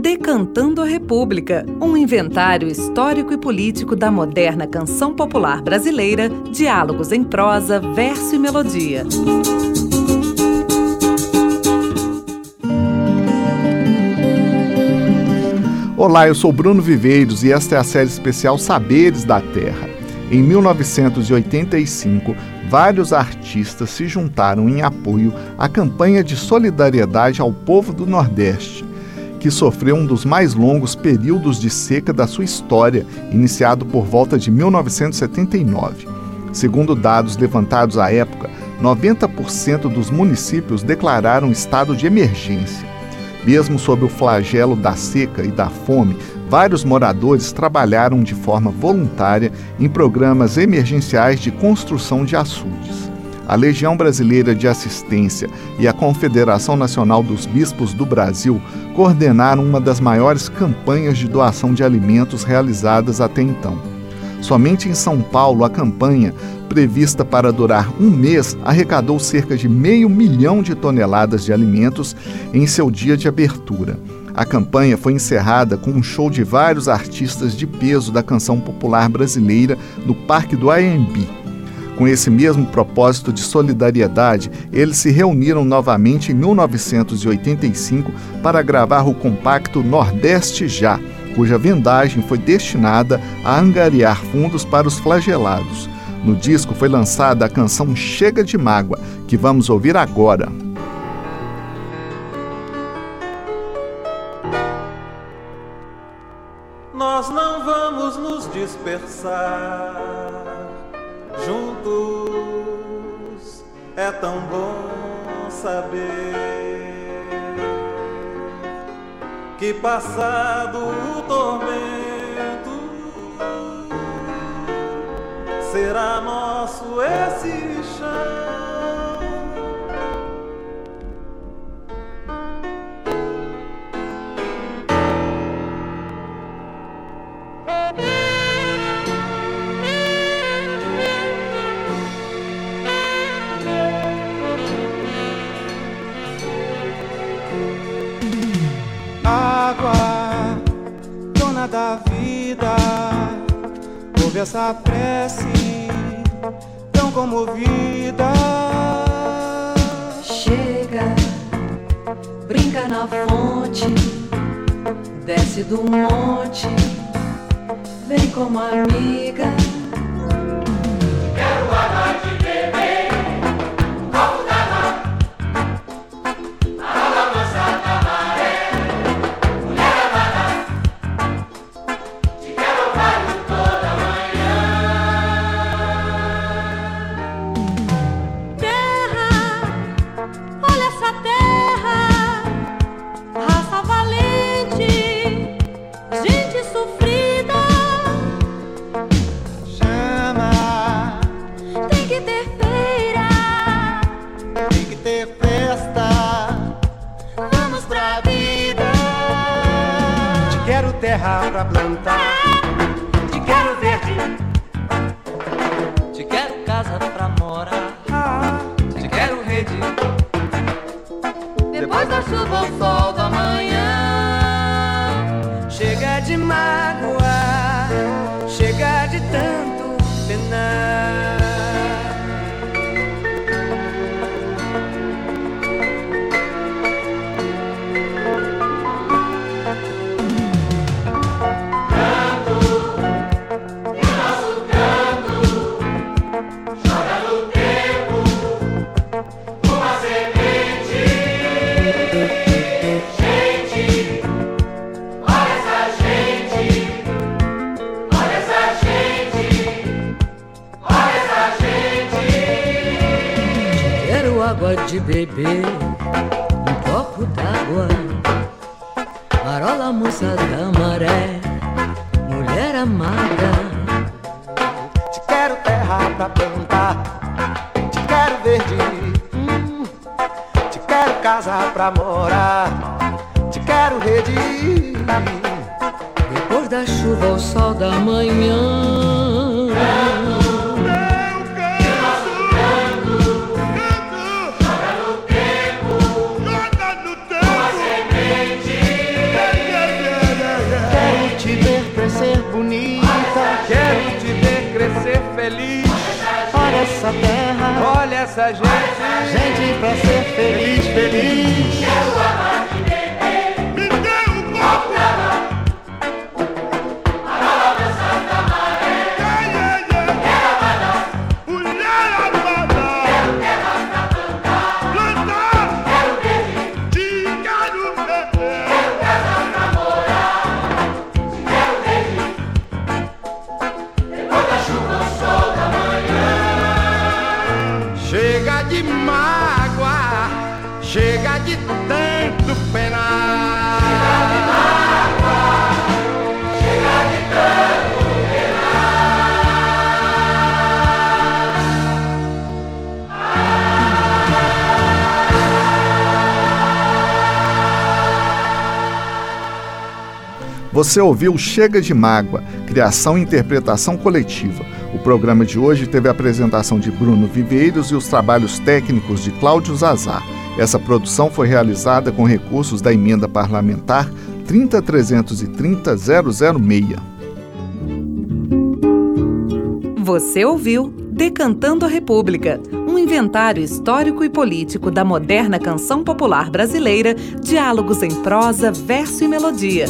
Decantando a República, um inventário histórico e político da moderna canção popular brasileira, diálogos em prosa, verso e melodia. Olá, eu sou Bruno Viveiros e esta é a série especial Saberes da Terra. Em 1985, vários artistas se juntaram em apoio à campanha de solidariedade ao povo do Nordeste, que sofreu um dos mais longos períodos de seca da sua história, iniciado por volta de 1979. Segundo dados levantados à época, 90% dos municípios declararam estado de emergência. Mesmo sob o flagelo da seca e da fome, vários moradores trabalharam de forma voluntária em programas emergenciais de construção de açudes. A Legião Brasileira de Assistência e a Confederação Nacional dos Bispos do Brasil coordenaram uma das maiores campanhas de doação de alimentos realizadas até então. Somente em São Paulo, a campanha prevista para durar um mês, arrecadou cerca de meio milhão de toneladas de alimentos em seu dia de abertura. A campanha foi encerrada com um show de vários artistas de peso da canção popular brasileira no Parque do AMB. Com esse mesmo propósito de solidariedade, eles se reuniram novamente em 1985 para gravar o compacto Nordeste Já, cuja vendagem foi destinada a angariar fundos para os flagelados. No disco foi lançada a canção Chega de Mágoa, que vamos ouvir agora. Nós não vamos nos dispersar juntos, é tão bom saber que passado o será nosso esse chão. Água, dona da vida, ouve essa prece comovida. Chega, brinca na fonte, desce do monte, vem como amiga. Terra pra plantar. Te quero verde, te quero casa pra morar. Te quero rede. Depois da chuva, o sol de beber um copo d'água. Marola moça da maré, mulher amada. Te quero terra pra plantar, te quero verde, hum. te quero casa pra morar, te quero rede. Depois da chuva, o sol da manhã. essa terra. Olha essa gente. Gente pra ser feliz, feliz. Você ouviu Chega de Mágoa, criação e interpretação coletiva. O programa de hoje teve a apresentação de Bruno Viveiros e os trabalhos técnicos de Cláudio Zazar. Essa produção foi realizada com recursos da emenda parlamentar 30330-006. Você ouviu Decantando a República, um inventário histórico e político da moderna canção popular brasileira, diálogos em prosa, verso e melodia.